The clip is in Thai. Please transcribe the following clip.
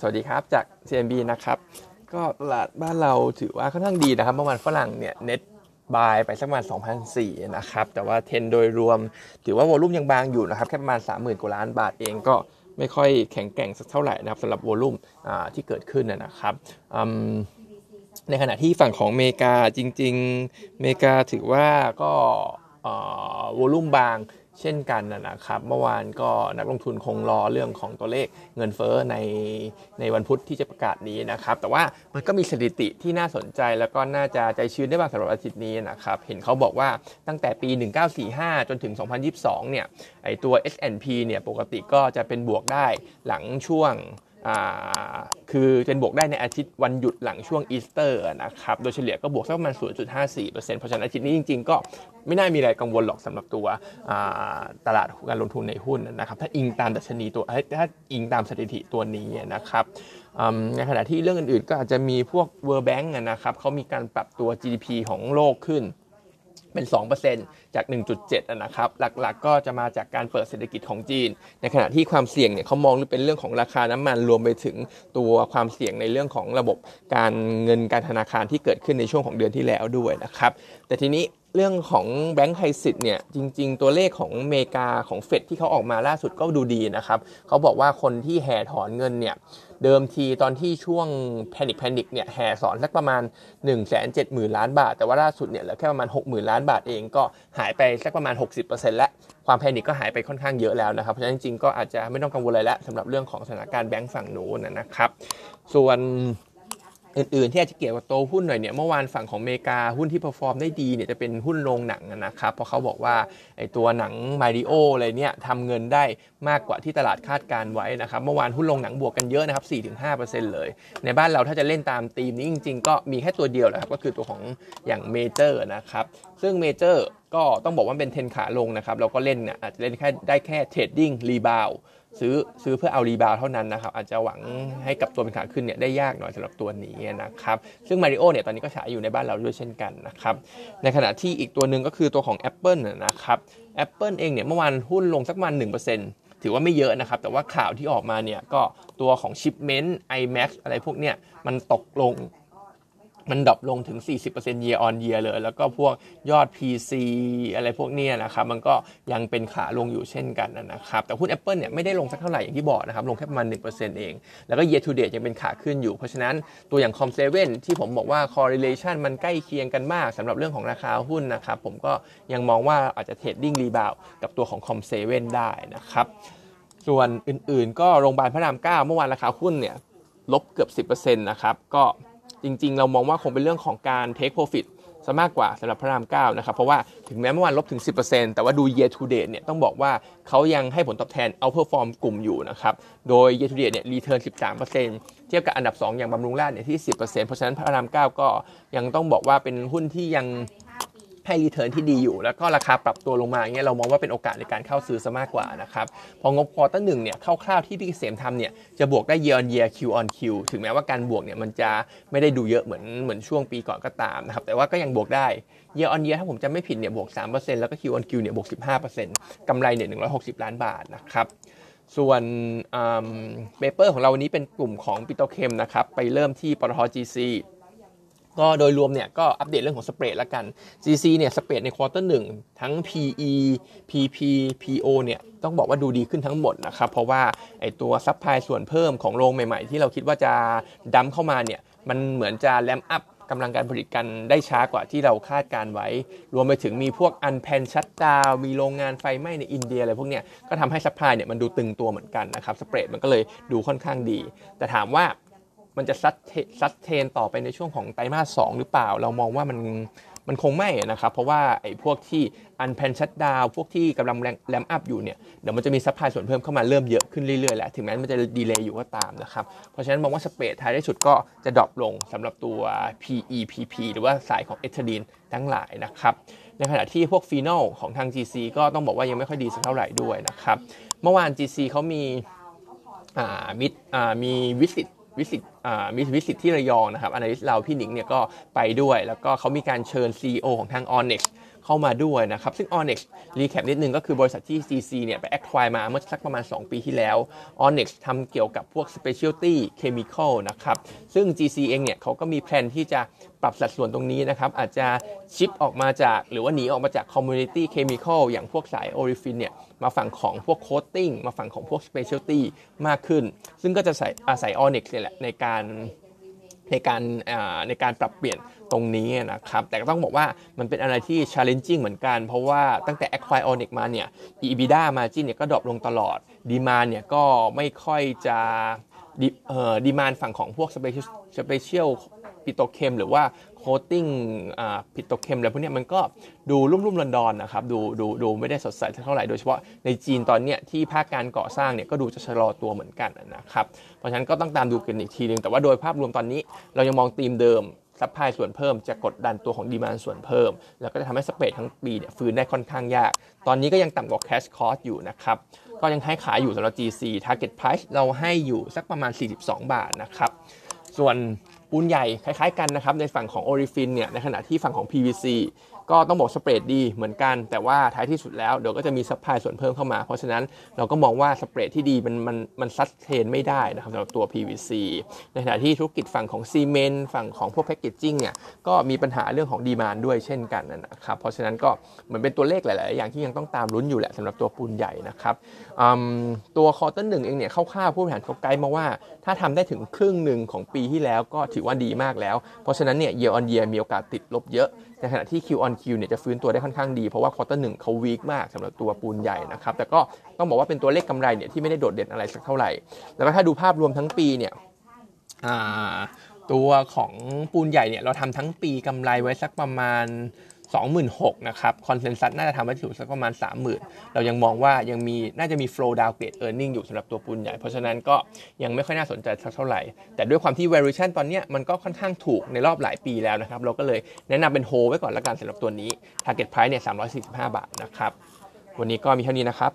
สวัสดีครับจาก CMB นะครับ ก็ตลาดบ้านเราถือว่าค่อนข้างดีนะครับเมื่อวานฝรั่งเนี่ยเน็ตบายไปสักประมาณ2,004นะครับ แต่ว่าเทนโดยรวม ถือว่าวอลุ่มยังบางอยู่นะครับ แค่ประมาณ 30,000 กว่าล้านบาทเองก็ไม่ค่อยแข็งแกร่งสักเท่าไหร่นะครับสำหรับวอลุ่มที่เกิดขึ้นนะครับในขณะที่ฝั่งของเมกาจริงๆเมกาถือว่าก็วอลุ่มบาง เช่นกันนะครับ เมื่อวานก็นักลงทุนคงรอเรื่องของตัวเลขเงินเฟ้อในในวันพุธที่จะประกาศนี้นะครับ แต่ว่ามันก็มีสถิติที่น่าสนใจแล้วก็น่าจะใจชื้นได้บ้างสำหรับอาทิตย์นี้นะครับ เห็นเขาบอกว่าตั้งแต่ปี 1945 จนถึง 2022 เนี่ยไอตัว S&P เนี่ยปกติก็จะเป็นบวกได้หลังช่วง คือเป็นบวกได้ในอาทิตย์วันหยุดหลังช่วงอีสเตอร์นะครับโดยเฉลี่ยก็บวกสักประมาณ 0.54%เพราะฉะนั้นอาทิตย์นี้จริงๆ ก็ไม่น่ามีอะไรกังวลหรอกสำหรับตัวตลาดการลงทุนในหุ้นนะครับถ้าอิงตามดัชนีตัวถ้าอิงตามสถิติตัวนี้นะครับในขณะที่เรื่องอื่นๆ ก็อาจจะมีพวก World Bank นะครับเขามีการปรับตัว GDP ของโลกขึ้น เป็น 2%จาก 1.7นะครับ หลักๆกก็จะมาจากการเปิดเศรษฐกิจของจีน ในขณะที่ความเสี่ยงเนี่ยเขามองเป็นเรื่องของราคาน้ำมันรวมไปถึงตัวความเสี่ยงในเรื่องของระบบการเงินการธนาคารที่เกิดขึ้นในช่วงของเดือนที่แล้วด้วยนะครับ แต่ทีนี้เรื่องของแบงก์ไทยสิทธิ์เนี่ยจริง ๆ ตัวเลขของอเมริกาของเฟดที่เขาออกมาล่าสุดก็ดูดีนะครับเขาบอกว่าคนที่แห่ถอนเงินเนี่ย เดิมทีตอนที่ช่วง panic panic เนี่ยแห่ถอนสักประมาณ 1 7 0 0 0 0 ล้านบาท แต่ว่าล่าสุดเนี่ยเหลือแค่ประมาณ 60,000 ล้านบาทเองก็หายไปสักประมาณ 60%แล้ว ความ panic ก็หายไปค่อนข้างเยอะแล้วนะครับ เพราะฉะนั้นจริงๆก็อาจจะไม่ต้องกังวลอะไรแล้วสำหรับเรื่องของสถานการณ์แบงก์ฝั่งนู้นนะครับ ส่วน อื่นๆ ที่อาจจะเกี่ยวกับตัวหุ้นหน่อยเนี่ยเมื่อวานฝั่งของอเมริกาหุ้นที่ perform ได้ดีเนี่ยจะเป็นหุ้นโรงหนังนะครับเพราะเขาบอกว่าไอตัวหนังมาริโออะไรเนี่ยทำเงินได้มากกว่าที่ตลาดคาดการไว้นะครับเมื่อวานหุ้นโรงหนังบวกกันเยอะนะครับ 4-5%เลย ในบ้านเราถ้าจะเล่นตามธีมนี้จริง ๆ ก็มีแค่ตัวเดียวแหละครับก็คือตัวของอย่างเมเจอร์นะครับซึ่งเมเจอร์ก็ต้องบอกว่าเป็นเทนขาลงนะครับเราก็เล่นเนี่ยอาจจะเล่นแค่ได้แค่ trading rebound ซื้อซื้อเพื่อเอา rebound เท่านั้นนะครับ อาจจะหวังให้กับตัวเป็นขาขึ้นเนี่ยได้ยากหน่อยสำหรับตัวนี้นะครับ ซึ่งมาริโอเนี่ยตอนนี้ก็ฉายอยู่ในบ้านเราด้วยเช่นกันนะครับ ในขณะที่อีกตัวหนึ่งก็คือตัวของ Apple นะครับ Apple เองเนี่ยเมื่อวานหุ้นลงสักมันหนึ่งเปอระมาณ1%ถือว่าไม่เยอะนะครับ แต่ว่าข่าวที่ออกมาเนี่ยก็ตัวของ shipment iMac อะไรพวกเนี่ยมันตกลง มัน drop ลงถึง 40% year on year เลย แล้วก็พวกยอด PC อะไรพวกนี้นะครับ มันก็ยังเป็นขาลงอยู่เช่นกันนะครับ แต่หุ้น Apple เนี่ยไม่ได้ลงสักเท่าไหร่อย่างที่บอกนะครับ ลงแค่ประมาณ 1%เอง แล้วก็ year to date ยังเป็นขาขึ้นอยู่ เพราะฉะนั้นตัวอย่าง Com7 ที่ผมบอกว่า correlation มันใกล้เคียงกันมากสำหรับเรื่องของราคาหุ้นนะครับ ผมก็ยังมองว่าอาจจะเทรดดิ้งรีบาวกับตัวของ Com7 ได้นะครับ ส่วนอื่นๆ ก็โรงพยาบาลพระราม 9 เมื่อวานราคาหุ้นเนี่ยลบเกือบ 10%นะครับ ก็ จริงๆ เรามองว่าคงเป็นเรื่องของการ take profit ซะมากกว่าสำหรับพระราม9นะครับ เพราะว่าถึงแม้เมื่อวานลบถึง 10%แต่ว่าดู year to date เนี่ยต้องบอกว่าเขายังให้ผลตอบแทน outperform กลุ่มอยู่นะครับ โดย year to date เนี่ย return 13%เทียบกับอันดับ 2 อย่างบำรุงราชเนี่ยที่ 10%เพราะฉะนั้นพระราม 9 ก็ยังต้องบอกว่าเป็นหุ้นที่ยัง ให้รีเทิร์นที่ดีอยู่ แล้วก็ราคาปรับตัวลงมาอย่างเงี้ยเรามองว่าเป็นโอกาสในการเข้าซื้อซะมากกว่านะครับพองบควอเตอร์หนึ่งเนี่ยคร่าวๆที่พี่เกษมทำเนี่ยจะบวกได้ year on year Q on Q ถึงแม้ว่าการบวกเนี่ยมันจะไม่ได้ดูเยอะเหมือนเหมือนช่วงปีก่อนก็ตามนะครับแต่ว่าก็ยังบวกได้ year on year ถ้าผมจำไม่ผิดเนี่ยบวก 3%แล้วก็ Q on Q เนี่ยบวก 15%กำไรเนี่ย160 ล้านบาทนะครับส่วน paper ของเราวันนี้เป็นกลุ่มของปิโตรเคมนะครับไปเริ่มที่ปตท GC ก็โดยรวมเนี่ยก็อัปเดตเรื่องของ spread แล้วกัน GC เนี่ย spread ใน quarter หนึ่งทั้ง PE PP PO เนี่ยต้องบอกว่าดูดีขึ้นทั้งหมดนะครับ เพราะว่าไอ้ตัว supply ส่วนเพิ่มของโรงใหม่ๆ ที่เราคิดว่าจะ dump เข้ามาเนี่ยมันเหมือนจะ ramp up กำลังการผลิตกันได้ช้ากว่าที่เราคาดการณ์ไว้ รวมไปถึงมีพวก unplanned shutdown มีโรงงานไฟไหม้ในอินเดียอะไรพวกเนี้ยก็ทำให้ supply เนี่ยมันดูตึงตัวเหมือนกันนะครับ spread มันก็เลยดูค่อนข้างดี แต่ถามว่า มันจะ sustain ต่อไปในช่วงของไตรมาสสองหรือเปล่า เรามองว่ามันมันคงไม่นะครับ เพราะว่าไอ้พวกที่unplanned shutdown พวกที่กำลัง ramp up อยู่เนี่ยเดี๋ยวมันจะมี supply ส่วนเพิ่มเข้ามาเริ่มเยอะขึ้นเรื่อยๆแหละถึงแม้มันจะ delay อยู่ก็ตามนะครับ เพราะฉะนั้นมองว่า spread ท้ายที่สุดก็จะ drop ลงสำหรับตัว PE PP หรือว่าสายของเอทิลีนทั้งหลายนะครับ ในขณะที่พวกฟีนอลของทาง GC ก็ต้องบอกว่ายังไม่ค่อยดีสักเท่าไหร่ด้วยนะครับ เมื่อวาน GC เขามี meet มี visit visit มี visit ที่ระยองนะครับ analyst เราพี่หนิงเนี่ยก็ไปด้วย แล้วก็เขามีการเชิญ CEO ของทาง o n e x เข้ามาด้วยนะครับ ซึ่ง Onyx recap นิดนึงก็คือบริษัทที่ GC เนี่ยไป acquire มาเมื่อสักประมาณ 2 ปีที่แล้ว Onyx ทำเกี่ยวกับพวก specialty chemical นะครับ ซึ่ง GC เองเนี่ยเขาก็มีแผนที่จะปรับสัดส่วนตรงนี้นะครับ อาจจะชิปออกมาจากหรือว่าหนีออกมาจาก community chemical อย่างพวกสาย orifin เนี่ยมาฝั่งของพวก coating มาฝั่งของพวก specialty มากขึ้น ซึ่งก็จะใส่อาศัย Allnex เนี่ยแหละในการ ในการในการปรับเปลี่ยนตรงนี้นะครับ แต่ก็ต้องบอกว่ามันเป็นอะไรที่ challenging เหมือนกัน เพราะว่าตั้งแต่ acquire onic มาเนี่ย EBITDA margin เนี่ยก็ drop ลงตลอด demand เนี่ยก็ไม่ค่อยจะดี demand ฝั่งของพวก special special ปิโตเคมหรือว่า coating petrochem อะไรพวกนี้มันก็ดูรุ่มรุ่มรอนดอนนะครับดูดูดูไม่ได้สดใสเท่าไหร่โดยเฉพาะในจีนตอนเนี้ยที่ภาคการก่อสร้างเนี่ยก็ดูจะชะลอตัวเหมือนกันนะครับเพราะฉะนั้นก็ต้องตามดูกันอีกทีนึง แต่ว่าโดยภาพรวมตอนนี้ เรายังมองธีมเดิม supply ส่วนเพิ่มจะกดดันตัวของ demand ส่วนเพิ่ม แล้วก็จะทำให้ spread ทั้งปีเนี่ยฟื้นได้ค่อนข้างยาก ตอนนี้ก็ยังต่ำกว่า cash cost อยู่นะครับ ก็ยังให้ขายอยู่สำหรับ GC target price เราให้อยู่สักประมาณ 42 บาทนะครับ ส่วน ปูนใหญ่คล้ายๆกันนะครับในฝั่งของ olefin เนี่ยในขณะที่ฝั่งของ PVC ก็ต้องบอก spread ดีเหมือนกัน แต่ว่าท้ายที่สุดแล้วเดี๋ยวก็จะมี supply ส่วนเพิ่มเข้ามา เพราะฉะนั้นเราก็มองว่า spread ที่ดีมันมันมัน sustain ไม่ได้นะครับสำหรับตัว PVC ในขณะที่ธุรกิจฝั่งของซีเมนต์ฝั่งของพวก packaging เนี่ยก็มีปัญหาเรื่องของดีมานด้วยเช่นกันนะครับเพราะฉะนั้นก็เหมือนเป็นตัวเลขหลาย ๆ อย่างที่ยังต้องตามลุ้นอยู่แหละสำหรับตัวปูนใหญ่นะครับตัว quarter หนึ่งเองเนี่ยคร่าวๆผู้บริหารเขาไกด์มาว่า ถ้าทำได้ถึงครึ่งหนึ่งของปีที่แล้วก็ถือว่าดีมากแล้ว เพราะฉะนั้นเนี่ย year on year มีโอกาสติดลบเยอะ ในขณะที่ Q on Q เนี่ยจะฟื้นตัวได้ค่อนข้างดี เพราะว่า quarter หนึ่งเขา weak มากสำหรับตัวปูนใหญ่นะครับ แต่ก็ต้องบอกว่าเป็นตัวเลขกำไรเนี่ยที่ไม่ได้โดดเด่นอะไรสักเท่าไหร่ แล้วก็ถ้าดูภาพรวมทั้งปีเนี่ยตัวของปูนใหญ่เนี่ยเราทำทั้งปีกำไรไว้สักประมาณ 26,000นะครับ consensus น่าจะทำไว้ถึงสักประมาณ 30,000 เรายังมองว่ายังมีน่าจะมี flow downgrade earning อยู่สำหรับตัวปูนใหญ่ เพราะฉะนั้นก็ยังไม่ค่อยน่าสนใจสักเท่าไหร่ แต่ด้วยความที่ variation ตอนนี้มันก็ค่อนข้างถูกในรอบหลายปีแล้วนะครับ เราก็เลยแนะนำเป็น hold ไว้ก่อนละกันสำหรับตัวนี้ target price เนี่ย345 บาทนะครับวันนี้ก็มีเท่านี้นะครับ